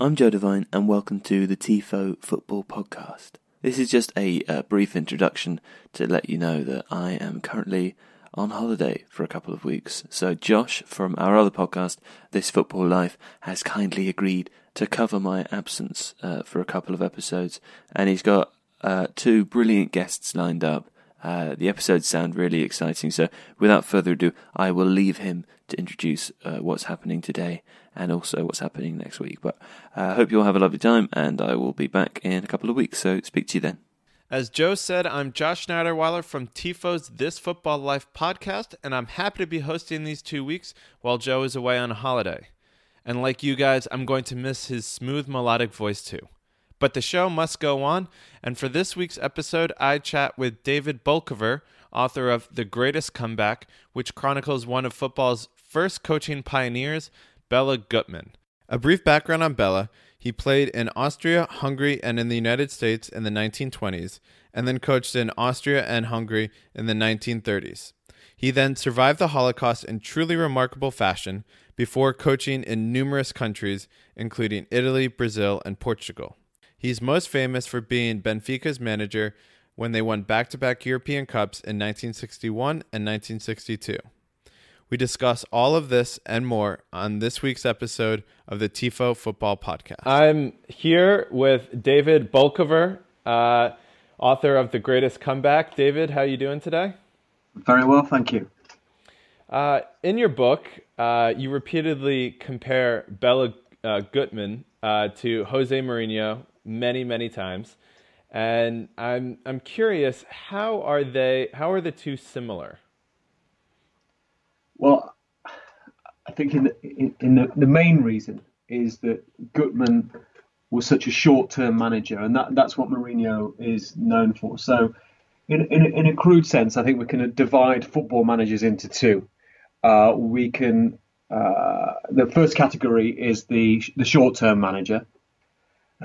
I'm Joe Devine, and welcome to the TIFO Football Podcast. This is just a, a, brief introduction to let you know that I am currently on holiday for a couple of weeks. So, Josh from our other podcast, This Football Life, has kindly agreed to cover my absence uh, for a couple of episodes, and he's got uh, two brilliant guests lined up. Uh, the episodes sound really exciting, so without further ado, I will leave him to introduce uh, what's happening today and also what's happening next week. But I uh, hope you all have a lovely time, and I will be back in a couple of weeks. So speak to you then. As Joe said, I'm Josh Schneiderweiler from TIFO's This Football Life podcast, and I'm happy to be hosting these two weeks while Joe is away on a holiday. And like you guys, I'm going to miss his smooth melodic voice too. But the show must go on, and for this week's episode, I chat with David Bolchover, author of The Greatest Comeback, which chronicles one of football's first coaching pioneers Bela Guttmann. A brief background on Bela he played in Austria, Hungary, and in the United States in the 1920s, and then coached in Austria and Hungary in the 1930s. He then survived the Holocaust in truly remarkable fashion before coaching in numerous countries, including Italy, Brazil, and Portugal. He's most famous for being Benfica's manager when they won back to back European Cups in 1961 and 1962. We discuss all of this and more on this week's episode of the TIFO Football Podcast. I'm here with David Bolchover, uh, author of The Greatest Comeback. David, how are you doing today? Very well, thank you. Uh, in your book, uh, you repeatedly compare Bela uh, Guttmann uh, to Jose Mourinho many, many times, and I'm I'm curious how are they? How are the two similar? Well, I think in the, in, the, the main reason is that Guttmann was such a short-term manager, and that, that's what Mourinho is known for. So, in, in, in a crude sense, I think we can divide football managers into two. Uh, we can uh, the first category is the the short-term manager,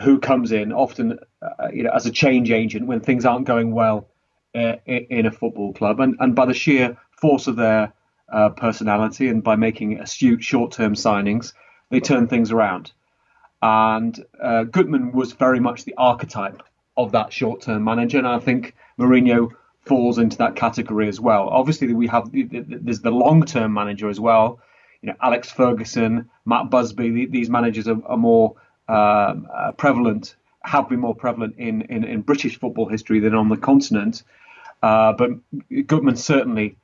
who comes in often, uh, you know, as a change agent when things aren't going well uh, in a football club, and and by the sheer force of their uh, personality, and by making astute short-term signings, they turn things around. And uh, Guttmann was very much the archetype of that short-term manager, and I think Mourinho falls into that category as well. Obviously, we have there's the long-term manager as well. You know, Alex Ferguson, Matt Busby. These managers are, are more um, uh, prevalent, have been more prevalent in, in, in British football history than on the continent. Uh, but Guttmann certainly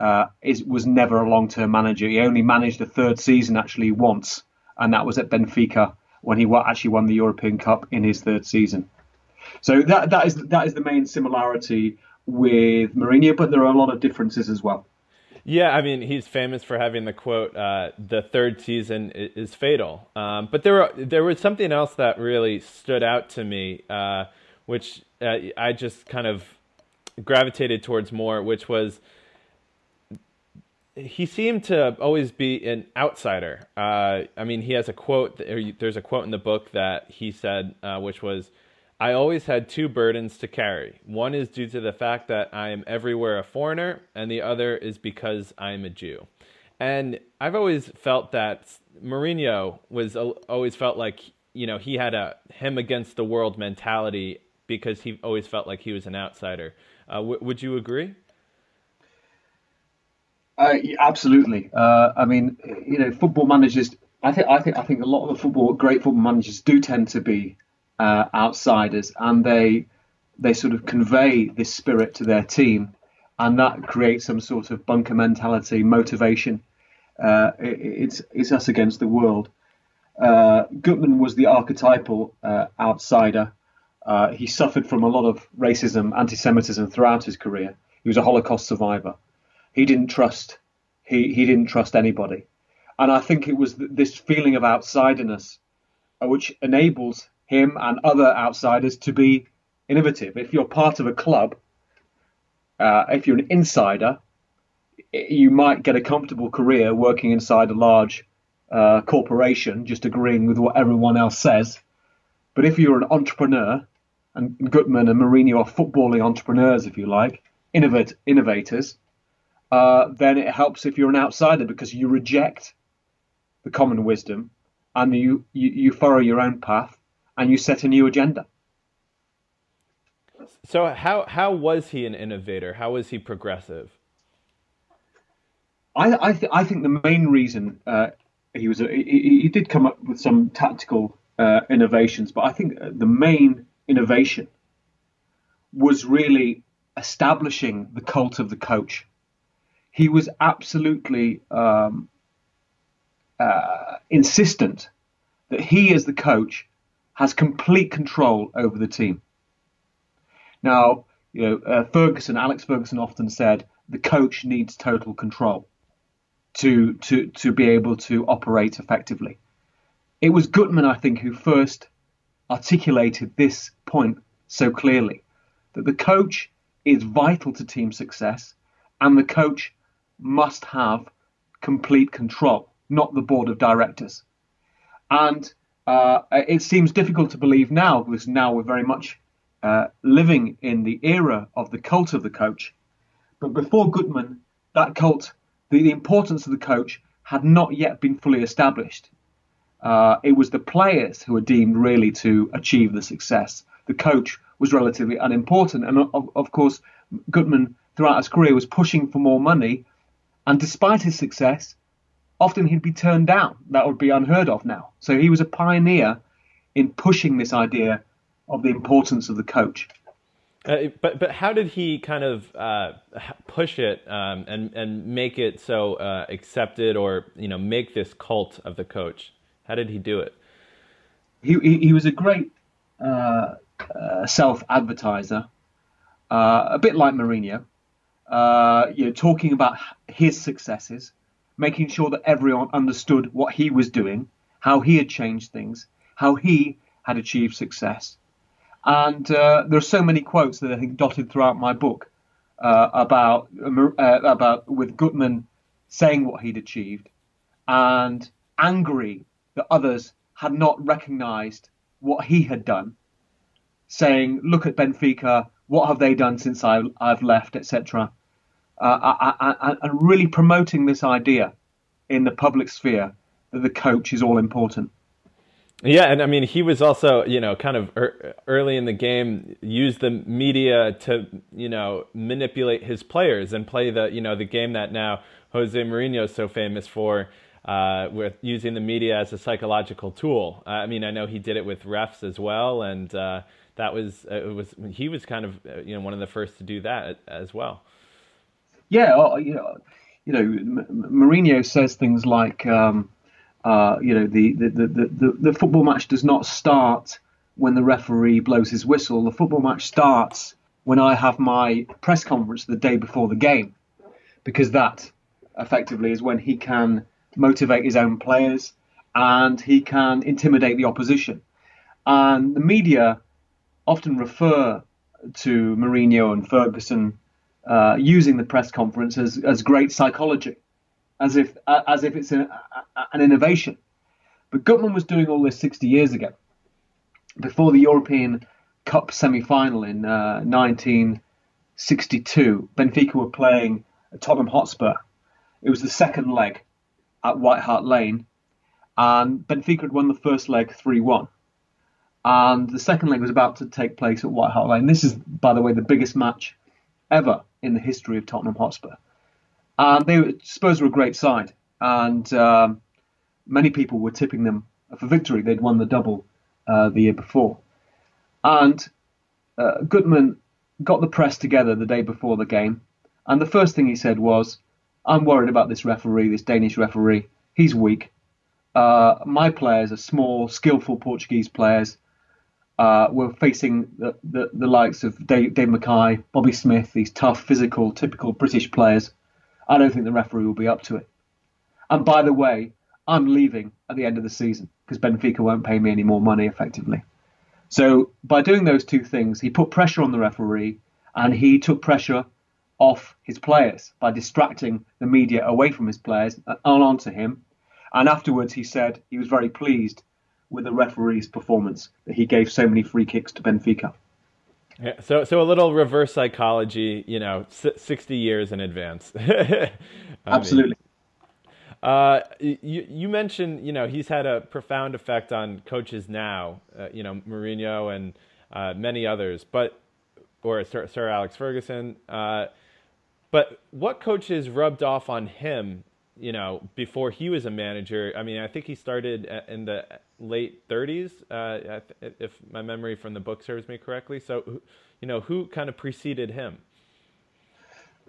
uh, is, was never a long term manager. He only managed a third season actually once, and that was at Benfica when he actually won the European Cup in his third season. So that that is that is the main similarity with Mourinho, but there are a lot of differences as well. Yeah, I mean, he's famous for having the quote, uh, "The third season is fatal." Um, but there, were, there was something else that really stood out to me, uh, which uh, I just kind of gravitated towards more, which was he seemed to always be an outsider. Uh, I mean, he has a quote. There's a quote in the book that he said, uh, which was, "I always had two burdens to carry. One is due to the fact that I am everywhere a foreigner, and the other is because I am a Jew." And I've always felt that Mourinho was always felt like you know he had a him against the world mentality because he always felt like he was an outsider. Uh, w- would you agree? Uh, absolutely. Uh, I mean, you know, football managers. I think. I think. I think a lot of the football, great football managers, do tend to be uh, outsiders, and they they sort of convey this spirit to their team, and that creates some sort of bunker mentality, motivation. Uh, it, it's it's us against the world. Uh, Guttmann was the archetypal uh, outsider. he suffered from a lot of racism, anti-Semitism throughout his career. He was a Holocaust survivor he didn't trust he he didn't trust anybody, and I think it was this feeling of outsiderness uh, which enables him and other outsiders to be innovative. If you're part of a club, uh, if you're an insider, you might get a comfortable career working inside a large uh, corporation, just agreeing with what everyone else says. But if you're an entrepreneur, and Guttmann and Mourinho are footballing entrepreneurs, if you like, innovators, uh, then it helps if you're an outsider because you reject the common wisdom and you, you, you follow your own path and you set a new agenda. So how how was he an innovator? How was he progressive? I I, th- I think the main reason uh, he was a, he, he, did come up with some tactical uh, innovations, but I think the main innovation was really establishing the cult of the coach. He was absolutely um, uh, insistent that he, as the coach, has complete control over the team. Now, you know, uh, Ferguson, Alex Ferguson often said the coach needs total control to to to be able to operate effectively. It was Guttmann, I think, who first articulated this point so clearly that the coach is vital to team success and the coach must have complete control, not the board of directors. And uh, it seems difficult to believe now because now we're very much uh, living in the era of the cult of the coach. But before Guttmann, that cult, the, the importance of the coach had not yet been fully established. Uh, it was the players who were deemed really to achieve the success. The coach was relatively unimportant. And of, of course, Guttmann, throughout his career, was pushing for more money. And despite his success, often he'd be turned down. That would be unheard of now. So he was a pioneer in pushing this idea of the importance of the coach. Uh, but but how did he kind of uh, push it um, and and make it so uh, accepted or you know make this cult of the coach? How did he do it? He he, he was a great uh, uh, self advertiser, uh, a bit like Mourinho. You know, talking about his successes, making sure that everyone understood what he was doing, how he had changed things, how he had achieved success. And uh, there are so many quotes that I think dotted throughout my book uh, about uh, about with Guttmann saying what he'd achieved and angry that others had not recognised what he had done, saying, "Look at Benfica. What have they done since I, have left, etc." Uh, and really promoting this idea in the public sphere that the coach is all important. Yeah, and I mean, he was also, you know, kind of early in the game, used the media to, you know, manipulate his players and play the, you know, the game that now Jose Mourinho is so famous for, uh, with using the media as a psychological tool. Uh, I mean, I know he did it with refs as well, and uh, that was uh, it was he was kind of, uh, you know, one of the first to do that as well. Yeah, oh, you know, you know, Mourinho says things like. Um, uh, you know, the, the, the, the, the football match does not start when the referee blows his whistle. The football match starts when I have my press conference the day before the game, because that effectively is when he can motivate his own players and he can intimidate the opposition. And the media often refer to Mourinho and Ferguson uh, using the press conference as, as great psychology as if as if it's a, a, an innovation. But Guttmann was doing all this 60 years ago, before the European Cup semi-final in uh, 1962. Benfica were playing Tottenham Hotspur. It was the second leg at White Hart Lane, and Benfica had won the first leg 3-1. And the second leg was about to take place at White Hart Lane. This is, by the way, the biggest match ever in the history of Tottenham Hotspur. And they Spurs were a great side, and um, many people were tipping them for victory. They'd won the double uh, the year before, and uh, Guttmann got the press together the day before the game, and the first thing he said was, "I'm worried about this referee, this Danish referee. He's weak. Uh, my players are small, skillful Portuguese players." Uh, we're facing the, the, the, likes of Dave, Dave Mackay, Bobby Smith, these tough, physical, typical British players. I don't think the referee will be up to it. And by the way, I'm leaving at the end of the season. because Benfica won't pay me any more money effectively. So by doing those two things, he put pressure on the referee and he took pressure off his players by distracting the media away from his players and onto him. And afterwards, he said he was very pleased with the referee's performance that he gave so many free kicks to Benfica. Yeah, so so a little reverse psychology, you know, sixty years in advance. Absolutely. Mean, uh, you you mentioned you know he's had a profound effect on coaches now, uh, you know Mourinho and uh, many others, but or Sir, Sir Alex Ferguson. Uh, but what coaches rubbed off on him, you know, before he was a manager? I mean, I think he started in the late 30s, uh, if my memory from the book serves me correctly. So, you know, who kind of preceded him?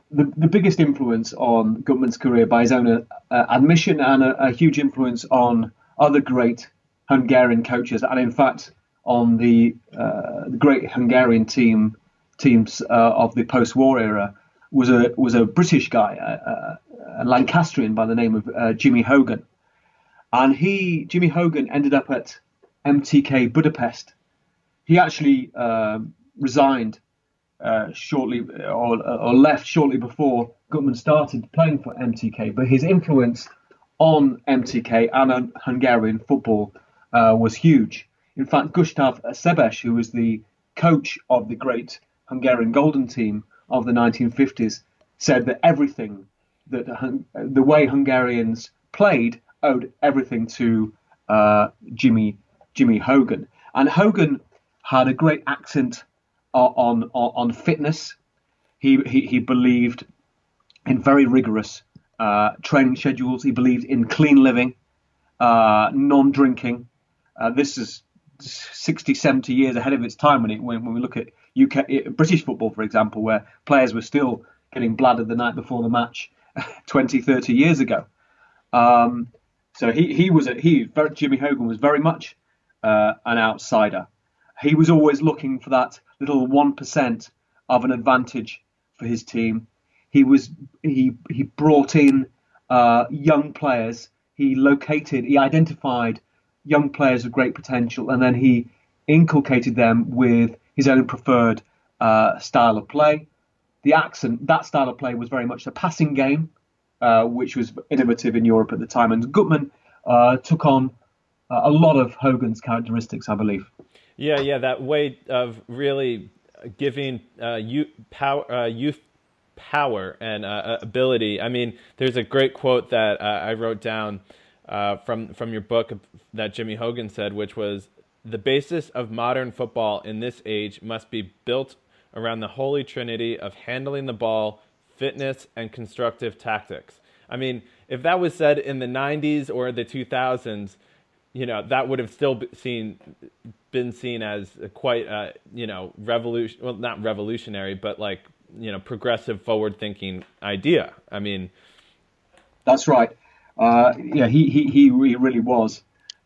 The, the biggest influence on Guttmann's career, by his own uh, admission, and a, a, huge influence on other great Hungarian coaches, and in fact on the, uh, the great Hungarian team teams uh, of the post-war era, was a was a British guy, a, a Lancastrian by the name of uh, Jimmy Hogan, and he Jimmy Hogan ended up at MTK Budapest. He actually uh, resigned uh, shortly or, or, left shortly before Guttmann started playing for MTK, but his influence on MTK and on Hungarian football uh, was huge. In fact, Gustav Sebes, who was the coach of the great Hungarian Golden Team of the 1950s, said that everything that the way Hungarians played owed everything to uh, Jimmy Jimmy Hogan. And Hogan had a great accent on on, on fitness. He, he, he believed in very rigorous uh, training schedules. He believed in clean living, uh, non-drinking. Uh, this is 60, 70 years ahead of its time when, it, when, when we look at UK British football, for example, where players were still getting bladdered the night before the match 20, 30 years ago. Um, so he he was a, he Jimmy Hogan was very much uh, an outsider. He was always looking for that little one percent of an advantage for his team. He was he he brought in uh, young players. He located he identified young players of great potential, and then he inculcated them with his own preferred uh, style of play. The accent that style of play was very much a passing game uh, which was innovative in Europe at the time. And Guttmann uh, took on uh, a lot of Hogan's characteristics, I believe. Yeah, yeah, that way of really giving uh, youth power, uh, youth power and ability. I mean, there's a great quote that I wrote down from from your book that Jimmy Hogan said, which was, "The basis of modern football in this age must be built around the holy trinity of handling the ball." fitness, and constructive tactics. I mean, if that was said in the 90s or the 2000s, you know, that would have still seen been seen as quite a, you know, revolution well not revolutionary, but like, you know, progressive forward thinking idea. I mean, that's right. Uh, yeah, he, he, he really was.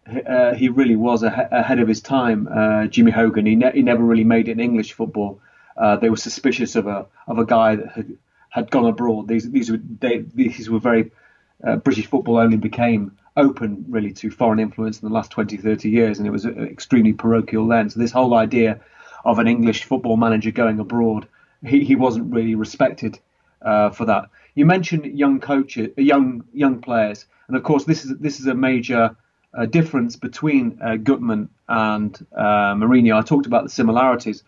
Uh, he really was ahead of his time, uh, Jimmy Hogan. He, ne- he never really made it in English football. Uh, they were suspicious of a of a guy that had had gone abroad. These these were they, these were very uh, British football only became open really to foreign influence in the last 20, 30 years, and it was extremely parochial then. So this whole idea of an English football manager going abroad, he, he wasn't really respected uh, for that. You mentioned young coaches, young young players, and of course this is this is a major uh, difference between uh, Guttmann and uh, Mourinho. I talked about the similarities,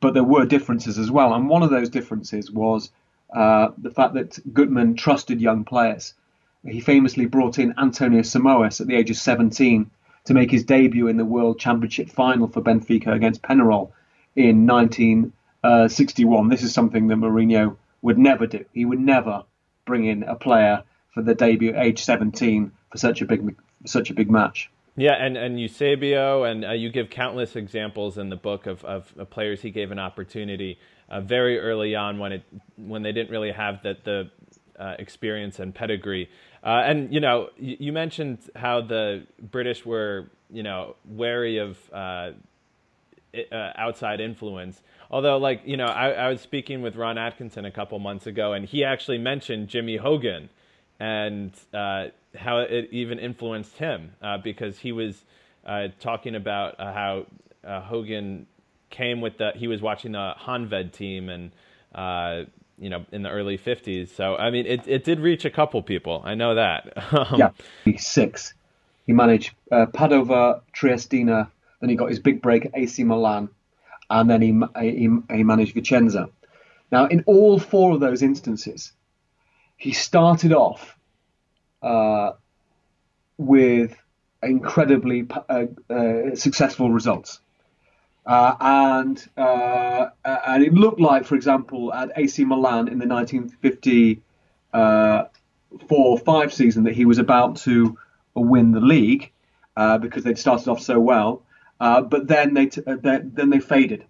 but there were differences as well, and one of those differences was uh, the fact that Guttmann trusted young players. He famously brought in Antonio Simoes at the age of 17 to make his debut in the World Championship final for Benfica against Penarol in 1961. This is something that Mourinho would never do. He would never bring in a player for the debut at age 17 for such a big such a big match. Yeah, and, and Eusebio, and uh, you give countless examples in the book of, of, of players he gave an opportunity uh, very early on when it when they didn't really have the, the uh, experience and pedigree. Uh, and you know, you, you, mentioned how the British were you know wary of uh, uh, outside influence. Although, like you know, I, I was speaking with Ron Atkinson a couple months ago, and he actually mentioned Jimmy Hogan, and how it even influenced him uh, because he was uh, talking about uh, how uh, Hogan came with the he was watching the Honved team and uh, you know in the early 50s so i mean it, it did reach a couple people. I know that. Um, yeah six. He managed padova triestina then he got his big break at ac milan and then he, he, he managed vicenza. Now in all four of those instances he started off uh, with incredibly uh, uh, successful results uh, and uh, and it looked like, for example, at AC Milan in the 1954-5 season that he was about to win the league because they'd started off so well. But then they, t- they then they faded,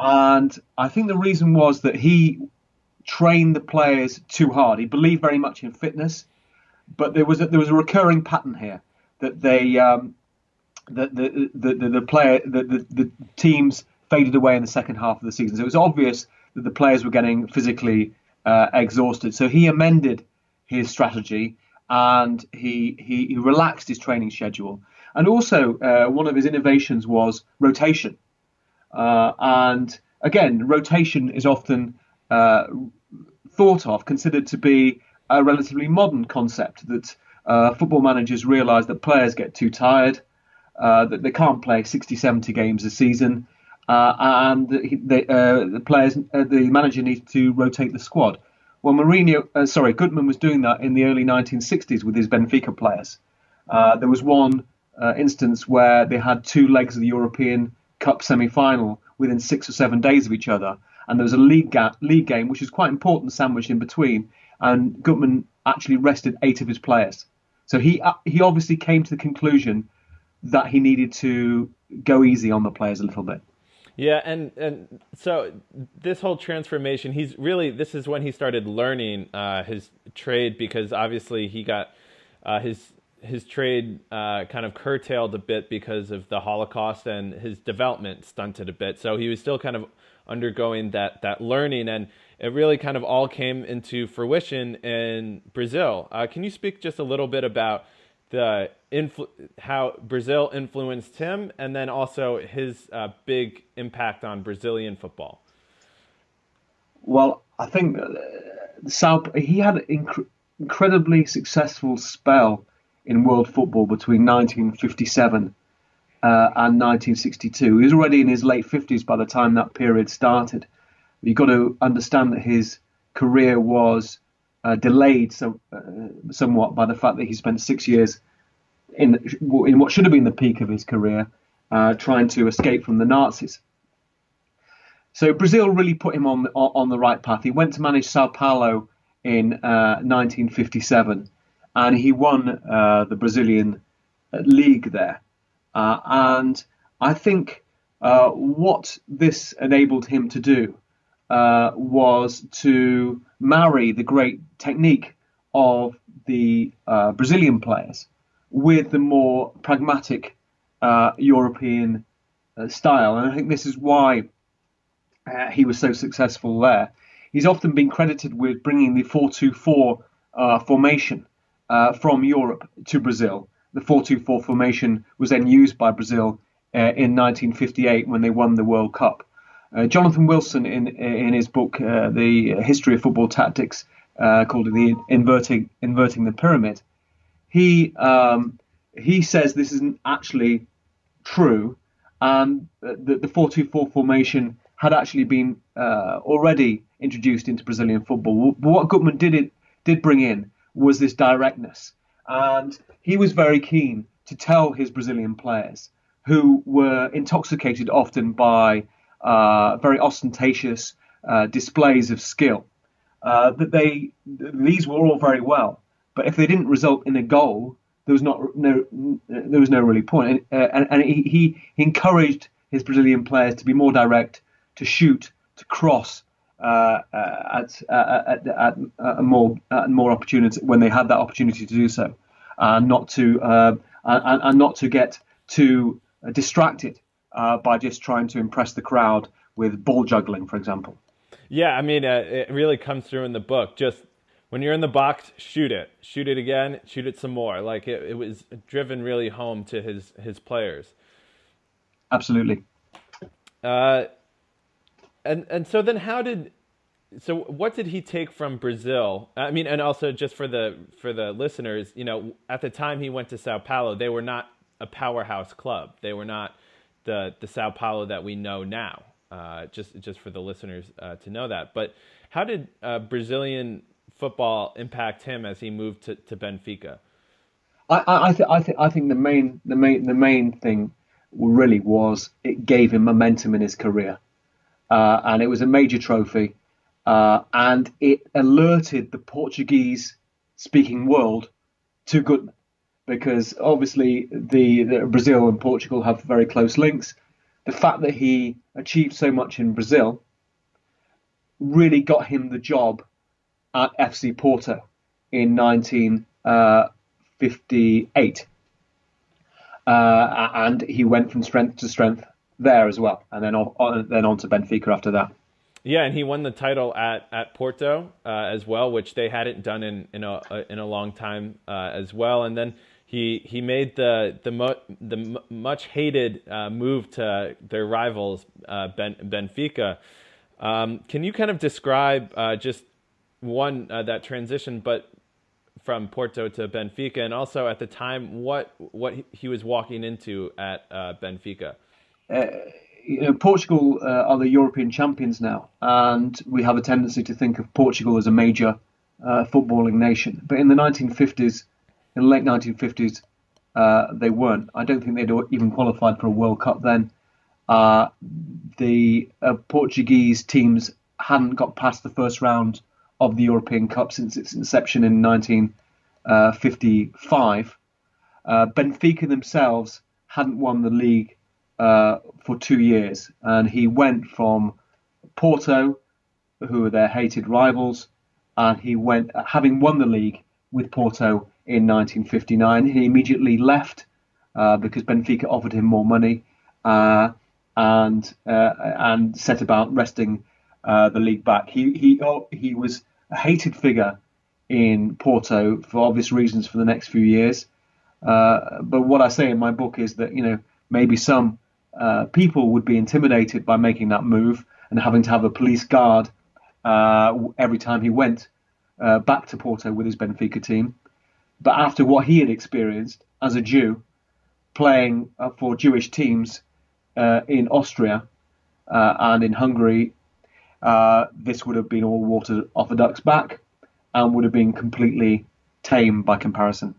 and I think the reason was that he trained the players too hard. He believed very much in fitness, but there was a, there was a recurring pattern here that they um, the the the, the, the player the, the, the teams faded away in the second half of the season. So it was obvious that the players were getting physically uh, exhausted. So he amended his strategy and he, he, he relaxed his training schedule. And also, uh, one of his innovations was rotation. Uh, and again, rotation is often uh, thought of, considered to be a relatively modern concept that uh, football managers realize that players get too tired uh, that they can't play 60, 70 games a season, uh, and the, uh, the players, uh, the manager needs to rotate the squad. Well, Mourinho, uh, sorry, Guttmann was doing that in the early 1960s with his Benfica players. there was one instance where they had two legs of the European Cup semi-final within six or seven days of each other, and there was a league, ga- league game which is quite important sandwiched in between, and Guttmann actually rested eight of his players. So he he obviously came to the conclusion that he needed to go easy on the players a little bit. Yeah, and and so this whole transformation, he's really this is when he started learning uh, his trade because obviously he got uh, his his trade uh, kind of curtailed a bit because of the Holocaust and his development stunted a bit. So he was still kind of undergoing that that learning, and it really kind of all came into fruition in Brazil. Uh, can you speak just a little bit about the influ- how Brazil influenced him, and then also his uh, big impact on Brazilian football. Well, I think uh, Sao he had an inc- incredibly successful spell in world football between 1957 uh, and 1962. He was already in his late 50s by the time that period started. You've got to understand that his career was uh, delayed so, uh, somewhat by the fact that he spent six years in in what should have been the peak of his career, uh, trying to escape from the Nazis. So Brazil really put him on on the right path. He went to manage Sao Paulo in 1957, uh, and he won the Brazilian league there. Uh, and I think what this enabled him to do uh, was to marry the great technique of the uh, Brazilian players with the more pragmatic uh, European uh, style. And I think this is why uh, he was so successful there. He's often been credited with bringing the 4 2 4 formation from Europe to Brazil. The 4 2 4 formation was then used by Brazil in 1958 when they won the World Cup. Uh, Jonathan Wilson, in in his book uh, "The History of Football Tactics," uh, called the inverting inverting the pyramid, he um, he says this isn't actually true, and that the four-two-four formation had actually been uh, already introduced into Brazilian football. But what Guttmann did it did bring in was this directness, and he was very keen to tell his Brazilian players who were intoxicated often by uh, very ostentatious uh, displays of skill. Uh, that they these were all very well, but if they didn't result in a goal, there was not no there was no really point. And, uh, and, and he, he encouraged his Brazilian players to be more direct, to shoot, to cross uh, at, at, at, at, more at more opportunity when they had that opportunity to do so, and not to and, and not to get too distracted uh, by just trying to impress the crowd with ball juggling, for example. Yeah, I mean, uh, it really comes through in the book. Just when you're in the box, shoot it, shoot it again, shoot it some more. Like it, it was driven really home to his his players. Absolutely. Uh, and and so then how did so what did he take from Brazil? I mean, and also just for the for the listeners, you know, at the time he went to Sao Paulo, they were not a powerhouse club. They were not the the Sao Paulo that we know now. Uh, just just for the listeners uh, to know that. But how did uh, Brazilian football impact him as he moved to, to Benfica? I I, th- I, th- I think the main the main the main thing really was it gave him momentum in his career, uh, and it was a major trophy, uh, and it alerted the Portuguese speaking world to Guttmann, because obviously the, the Brazil and Portugal have very close links. The fact that he achieved so much in Brazil really got him the job at FC Porto in 1958. Uh, and he went from strength to strength there as well, and then on, then on to Benfica after that. Yeah, and he won the title at at Porto uh, as well, which they hadn't done in in a in a long time uh, as well. And then he he made the the mo- the much hated uh, move to their rivals uh, ben, Benfica. Um, can you kind of describe uh, just one uh, that transition, but from Porto to Benfica, and also at the time what what he was walking into at uh, Benfica? Uh, you know, Portugal are the European champions now, and we have a tendency to think of Portugal as a major footballing nation. But in the 1950s in the late 1950s, uh, they weren't. I don't think they'd even qualified for a World Cup then. Uh, the uh, Portuguese teams hadn't got past the first round of the European Cup since its inception in 1955. Uh, Benfica themselves hadn't won the league uh, for two years, and he went from Porto, who were their hated rivals, and he went, having won the league with Porto in 1959. He immediately left uh, because Benfica offered him more money uh, and uh, and set about wresting uh, the league back. He he oh, he was a hated figure in Porto for obvious reasons for the next few years. Uh, but what I say in my book is that you know maybe some uh, people would be intimidated by making that move and having to have a police guard every time he went back to Porto with his Benfica team. But after what he had experienced as a Jew, playing uh, for Jewish teams uh, in Austria uh, and in Hungary, uh, this would have been all water off a duck's back and would have been completely tame by comparison.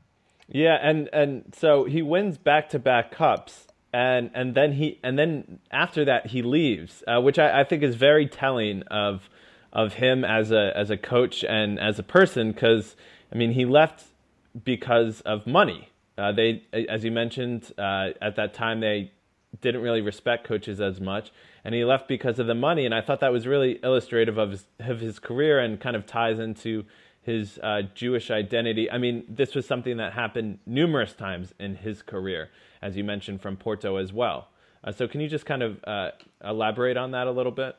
Yeah, and and so he wins back to back cups, and and then he and then after that he leaves, uh, which I, I think is very telling of of him as a as a coach and as a person because I mean he left because of money. Uh, they, as you mentioned, uh, at that time they didn't really respect coaches as much, and he left because of the money. And I thought that was really illustrative of his, of his career and kind of ties into his uh, Jewish identity. I mean, this was something that happened numerous times in his career, as you mentioned from Porto as well. Uh, so, can you just kind of uh, elaborate on that a little bit?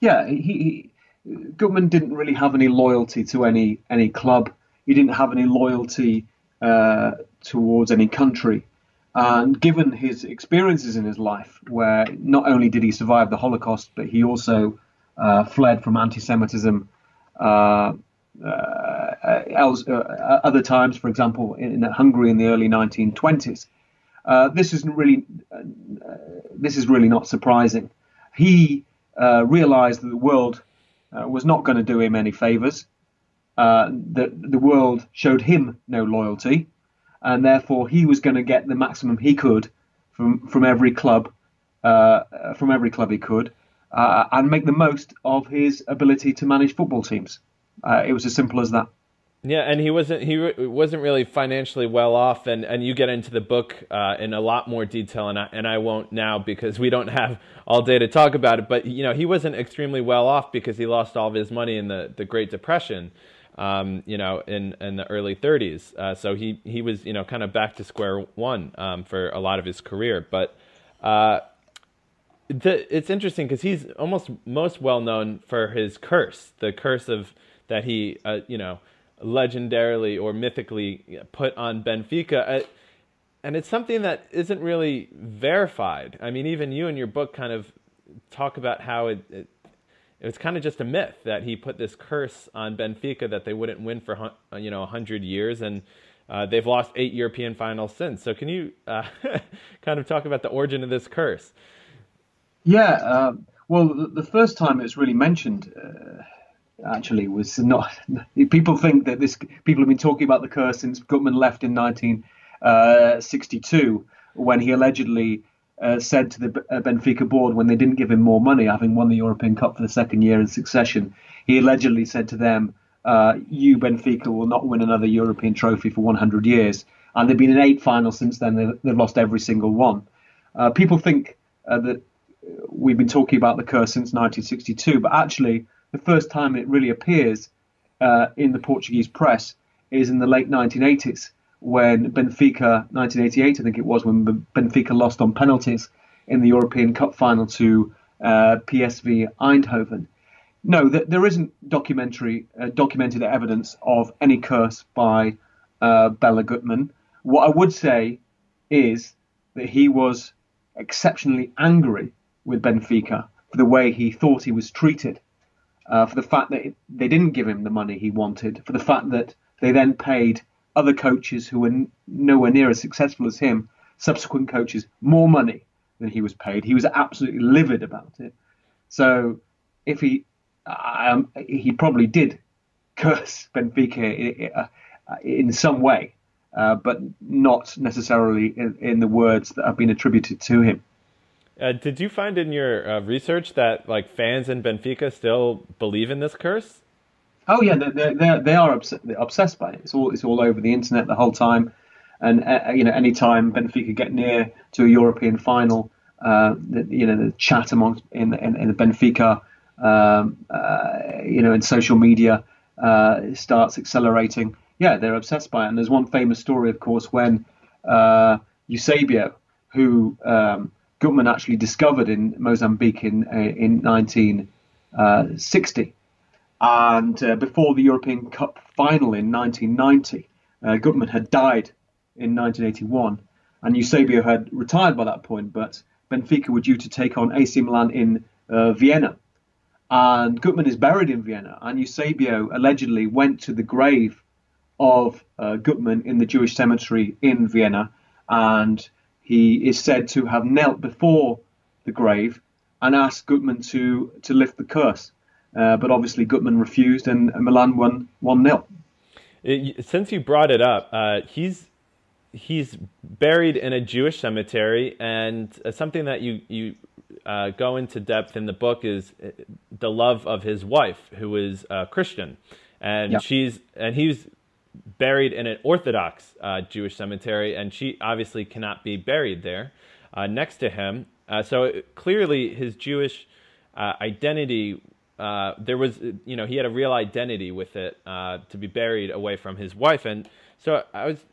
Yeah, he, he didn't really have any loyalty to any any club he didn't have any loyalty uh, towards any country. And given his experiences in his life, where not only did he survive the Holocaust, but he also uh, fled from anti-Semitism uh else, uh, other times, for example, in, in, Hungary in the early 1920s. Uh, this isn't really this is really not surprising. He realized that the world was not going to do him any favors uh, that the world showed him no loyalty, and therefore he was going to get the maximum he could from from every club, uh, from every club he could, uh, and make the most of his ability to manage football teams. Uh, it was as simple as that. Yeah, and he wasn't he re- wasn't really financially well off, and, and you get into the book uh, in a lot more detail, and I, and I won't now because we don't have all day to talk about it. But you know, he wasn't extremely well off because he lost all of his money in the, the Great Depression, um, you know, in, in the early 30s. Uh, so he, he was, you know, kind of back to square one um, for a lot of his career. But uh, the, it's interesting because he's almost most well known for his curse, the curse of that he, uh, you know, legendarily or mythically put on Benfica. Uh, and it's something that isn't really verified. I mean, even you in your book kind of talk about how it, it it's kind of just a myth that he put this curse on Benfica that they wouldn't win for you know 100 years and uh, they've lost eight European finals since. So can you uh, kind of talk about the origin of this curse? Yeah, uh, well, the, the, first time it's really mentioned uh, actually was not. People think that this people have been talking about the curse since Guttmann left in 1962 uh, when he allegedly uh, said to the uh, Benfica board when they didn't give him more money, having won the European Cup for the second year in succession, he allegedly said to them, uh, "You Benfica will not win another European trophy for 100 years." And they've been in eight finals since then. They've, lost every single one. Uh, people think uh, that we've been talking about the curse since 1962, but actually, the first time it really appears uh, in the Portuguese press is in the late 1980s when Benfica, 1988, I think it was, when Benfica lost on penalties in the European Cup final to uh, PSV Eindhoven. No, there isn't documentary uh, documented evidence of any curse by uh, Bela Guttmann. What I would say is that he was exceptionally angry with Benfica for the way he thought he was treated, uh, for the fact that they didn't give him the money he wanted, for the fact that they then paid other coaches who were nowhere near as successful as him, subsequent coaches, more money than he was paid. He was absolutely livid about it. So if he, um, he probably did curse Benfica in some way, uh, but not necessarily in, in, the words that have been attributed to him. Uh, did you find in your uh, research that like fans in Benfica still believe in this curse? Oh yeah, they they they are obsessed by it. It's all it's all over the internet the whole time, and uh, you know anytime Benfica get near to a European final, uh, the, you know the chat among in in, in the Benfica, um, uh, you know in social media uh, starts accelerating. Yeah, they're obsessed by it. And there's one famous story, of course, when uh, Eusebio, who um, Guttmann actually discovered in Mozambique in uh, in 1960 and uh, before the European Cup final in 1990, uh, Guttmann had died in 1981, and Eusebio had retired by that point. But Benfica were due to take on AC Milan in uh, Vienna, and Guttmann is buried in Vienna. And Eusebio allegedly went to the grave of uh, Guttmann in the Jewish cemetery in Vienna, and he is said to have knelt before the grave and asked Guttmann to to lift the curse. Uh, but obviously Guttmann refused, and, Milan won one 0 Since you brought it up, uh, he's he's buried in a Jewish cemetery, and uh, something that you you uh, go into depth in the book is uh, the love of his wife, who is a Christian, and yep. she's and he's buried in an Orthodox Jewish cemetery, and she obviously cannot be buried there next to him. so clearly, his Jewish identity uh, there was, you know, he had a real identity with it uh, to be buried away from his wife. And so I was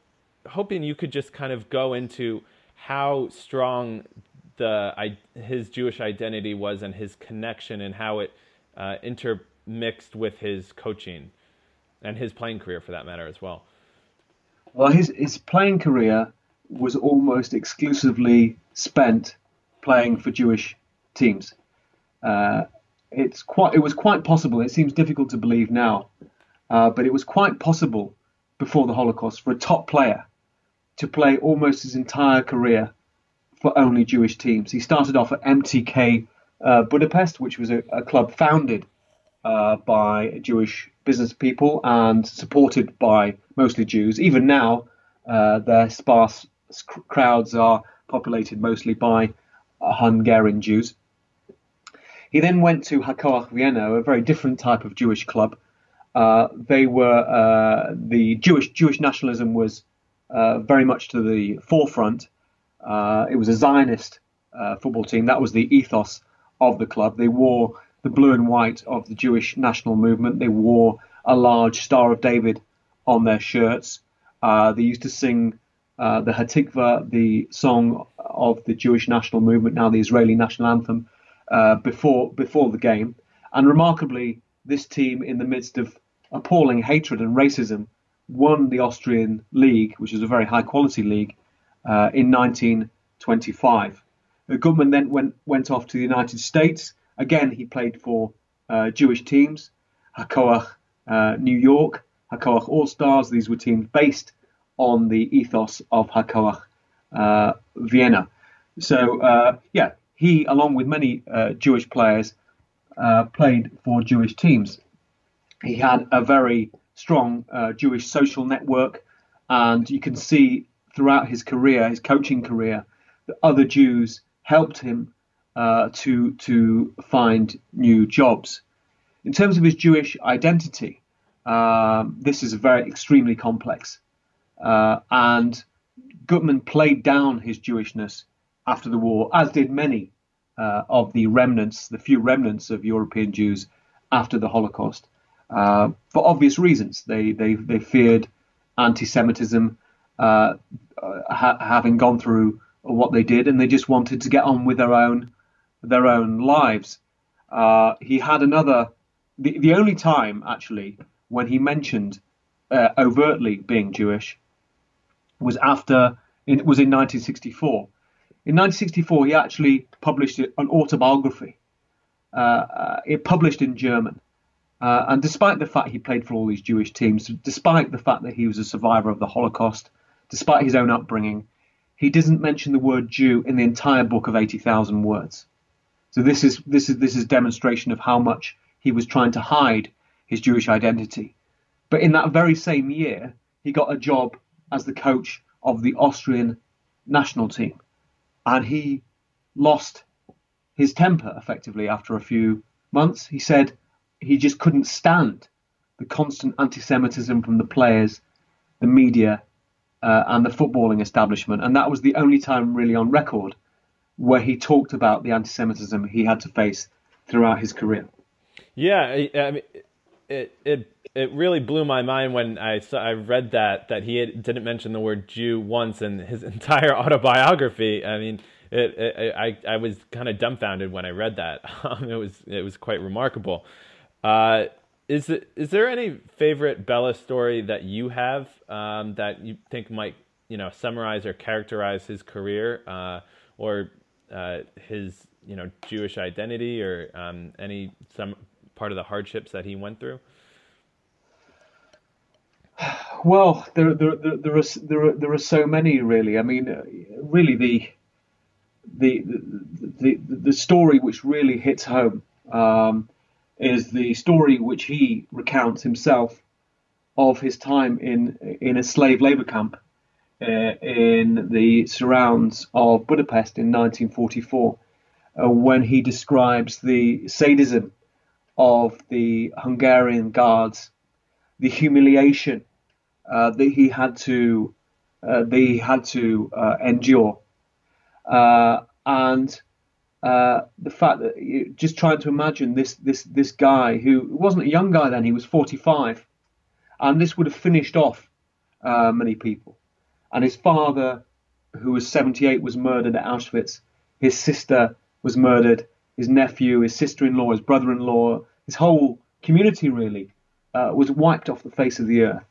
hoping you could just kind of go into how strong the I, his Jewish identity was and his connection and how it uh, intermixed with his coaching and his playing career for that matter as well. Well, his his playing career was almost exclusively spent playing for Jewish teams. Uh, it's quite it was quite possible. It seems difficult to believe now, uh, but it was quite possible before the Holocaust for a top player to play almost his entire career for only Jewish teams. He started off at MTK uh, Budapest, which was a, a club founded uh, by Jewish business people and supported by mostly Jews. Even now, uh, their sparse crowds are populated mostly by Hungarian Jews. He then went to Hakoah Vienna, a very different type of Jewish club. Uh, they were uh, the Jewish Jewish nationalism was uh, very much to the forefront. Uh, it was a Zionist uh, football team. That was the ethos of the club. They wore the blue and white of the Jewish national movement. They wore a large Star of David on their shirts. Uh, they used to sing the Hatikva, the song of the Jewish national movement, now the Israeli national anthem uh, before before the game. And remarkably, this team, in the midst of appalling hatred and racism, won the Austrian league, which is a very high quality league, uh, in 1925. Uh, Guttmann then went, went off to the United States. Again, he played for uh, Jewish teams, Hakoah uh, New York, Hakoah All Stars. These were teams based on the ethos of Hakoah uh, Vienna. So, uh, yeah, he, along with many Jewish players, played for Jewish teams. He had a very strong Jewish social network, and you can see throughout his career, his coaching career, that other Jews helped him uh, to to find new jobs. In terms of his Jewish identity, um, this is very extremely complex, uh, and Guttmann played down his Jewishness after the war, as did many uh, of the remnants, the few remnants of European Jews after the Holocaust, uh, for obvious reasons. They they they feared anti-Semitism uh, ha- having gone through what they did, and they just wanted to get on with their own their own lives. Uh, he had another, the, the only time actually when he mentioned uh, overtly being Jewish was after it was in 1964. In 1964, he actually published an autobiography. Uh, uh, it published in German. Uh, and despite the fact he played for all these Jewish teams, despite the fact that he was a survivor of the Holocaust, despite his own upbringing, he doesn't mention the word Jew in the entire book of 80,000 words. So this is this is this is demonstration of how much he was trying to hide his Jewish identity. But in that very same year, he got a job as the coach of the Austrian national team, and he lost his temper effectively after a few months. He said he just couldn't stand the constant anti-Semitism from the players, the media, uh, and the footballing establishment. And that was the only time really on record where he talked about the anti-Semitism he had to face throughout his career. Yeah, I mean, it it it really blew my mind when I saw, I read that that he had, didn't mention the word Jew once in his entire autobiography. I mean, it, it I I was kind of dumbfounded when I read that. Um, it was it was quite remarkable. Uh, is it, is there any favorite Bela story that you have um, that you think might you know summarize or characterize his career uh, or uh, his you know Jewish identity or um, any some part of the hardships that he went through? Well, there there there, there are there are there are so many really. I mean, really the the the the, the story which really hits home. Um, is the story which he recounts himself of his time in in a slave labor camp uh, in the surrounds of Budapest in 1944, uh, when he describes the sadism of the Hungarian guards, the humiliation uh, that he had to uh, they had to uh, endure, uh, and the fact that just trying to imagine this this this guy who wasn't a young guy then he was 45 and this would have finished off many people and his father who was 78 was murdered at Auschwitz his sister was murdered his nephew his sister-in-law his brother-in-law his whole community really uh, was wiped off the face of the earth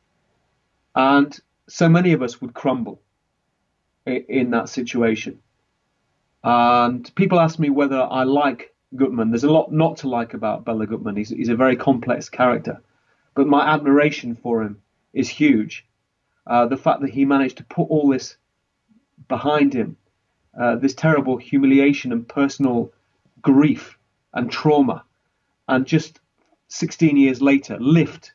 and so many of us would crumble in, that situation and people ask me whether I like Guttmann. There's a lot not to like about Bela Guttmann. He's, he's a very complex character, but my admiration for him is huge. Uh, the fact that he managed to put all this behind him, uh, this terrible humiliation and personal grief and trauma, and just 16 years later lift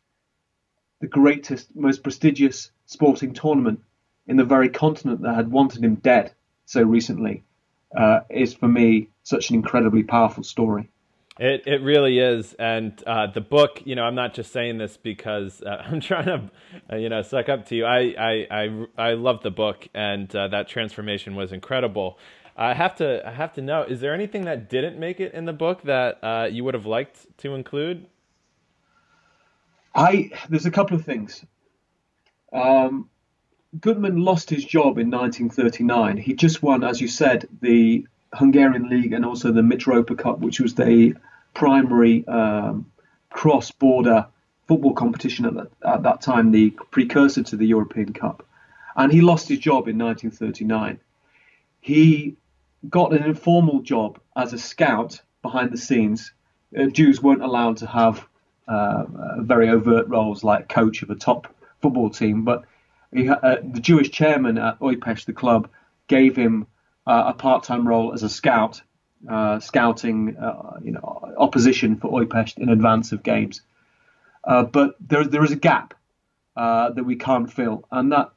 the greatest, most prestigious sporting tournament in the very continent that had wanted him dead so recently uh, is for me such an incredibly powerful story. It it really is, and uh, the book. You know, I'm not just saying this because uh, I'm trying to, uh, you know, suck up to you. I I I, I love the book, and uh, that transformation was incredible. I have to I have to know: is there anything that didn't make it in the book that uh, you would have liked to include? I there's a couple of things. Um, Guttmann lost his job in 1939. He just won, as you said, the Hungarian League and also the Mitropa Cup, which was the primary um, cross-border football competition at that, at that time, the precursor to the European Cup. And he lost his job in 1939. He got an informal job as a scout behind the scenes. Uh, Jews weren't allowed to have uh, very overt roles like coach of a top football team, but he, uh, the Jewish chairman at Újpest, the club, gave him uh, a part-time role as a scout, uh, scouting uh, you know opposition for Újpest in advance of games. but there there is a gap that we can't fill, and that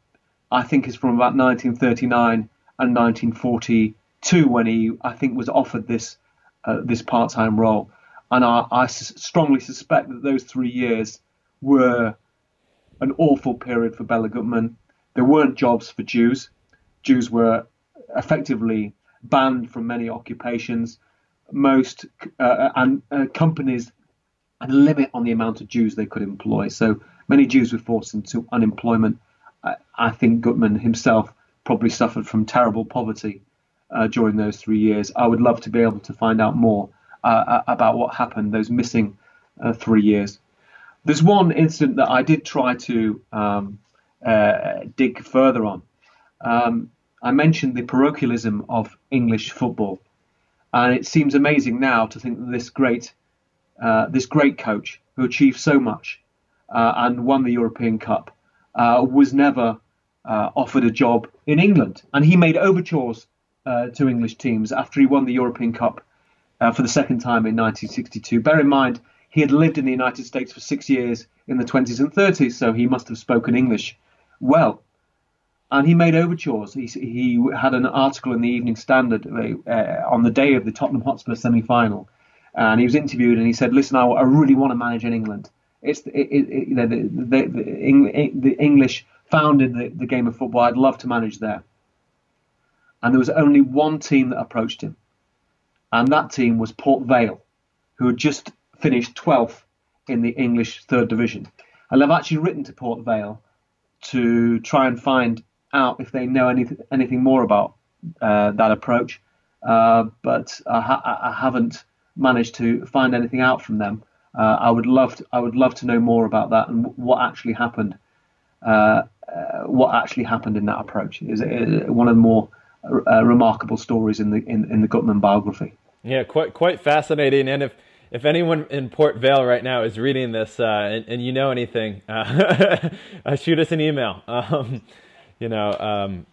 I think is from about 1939 and 1942 when he I think was offered this this part-time role and I, I strongly suspect that those three years were an awful period for Bela Guttmann. There weren't jobs for Jews. Jews were effectively banned from many occupations. Most uh, and uh, companies had a limit on the amount of Jews they could employ. So many Jews were forced into unemployment. I, I think Guttmann himself probably suffered from terrible poverty uh, during those three years. I would love to be able to find out more uh, uh, about what happened those missing uh, three years. There's one incident that I did try to um, uh, dig further on. Um, I mentioned the parochialism of English football, and it seems amazing now to think that this great, uh, this great coach who achieved so much uh, and won the European Cup was never offered a job in England, and he made overtures to English teams after he won the European Cup uh, for the second time in 1962. Bear in mind, he had lived in the United States for six years in the 20s and 30s, so he must have spoken English well. And he made overtures. He, he had an article in the Evening Standard uh, on the day of the Tottenham Hotspur semi final. And he was interviewed and he said, Listen, I, I really want to manage in England. It's it, it, you know, the, the, the, the, English founded the, the game of football. I'd love to manage there. And there was only one team that approached him and that team was Port Vale, who had just finished 12th in the English third division. And I've actually written to Port Vale to try and find out if they know anything anything more about uh, that approach, uh, but I, ha- I, haven't managed to find anything out from them. Uh, I would love to, I would love to know more about that and what actually happened. Uh, uh, what actually happened in that approach is it one of the more uh, remarkable stories in the in, in the Guttmann biography. Yeah, quite quite fascinating. And if if anyone in Port Vale right now is reading this uh, and, and, you know anything, uh, shoot us an email. Um, you know, um,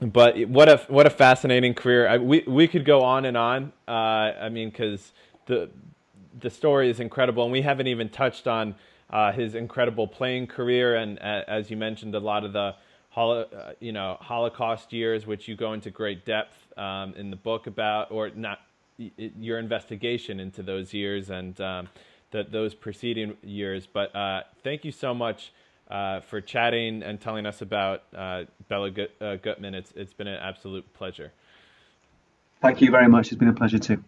but what a what a fascinating career. I, we we could go on and on. Uh, I mean, because the the story is incredible, and we haven't even touched on uh, his incredible playing career, and uh, as you mentioned, a lot of the holo, uh, you know Holocaust years, which you go into great depth um, in the book about, or not your investigation into those years and um, the, those preceding years. But uh, thank you so much uh, for chatting and telling us about uh, Bela Gut- uh, Guttmann. It's it's been an absolute pleasure. Thank you very much. It's been a pleasure too.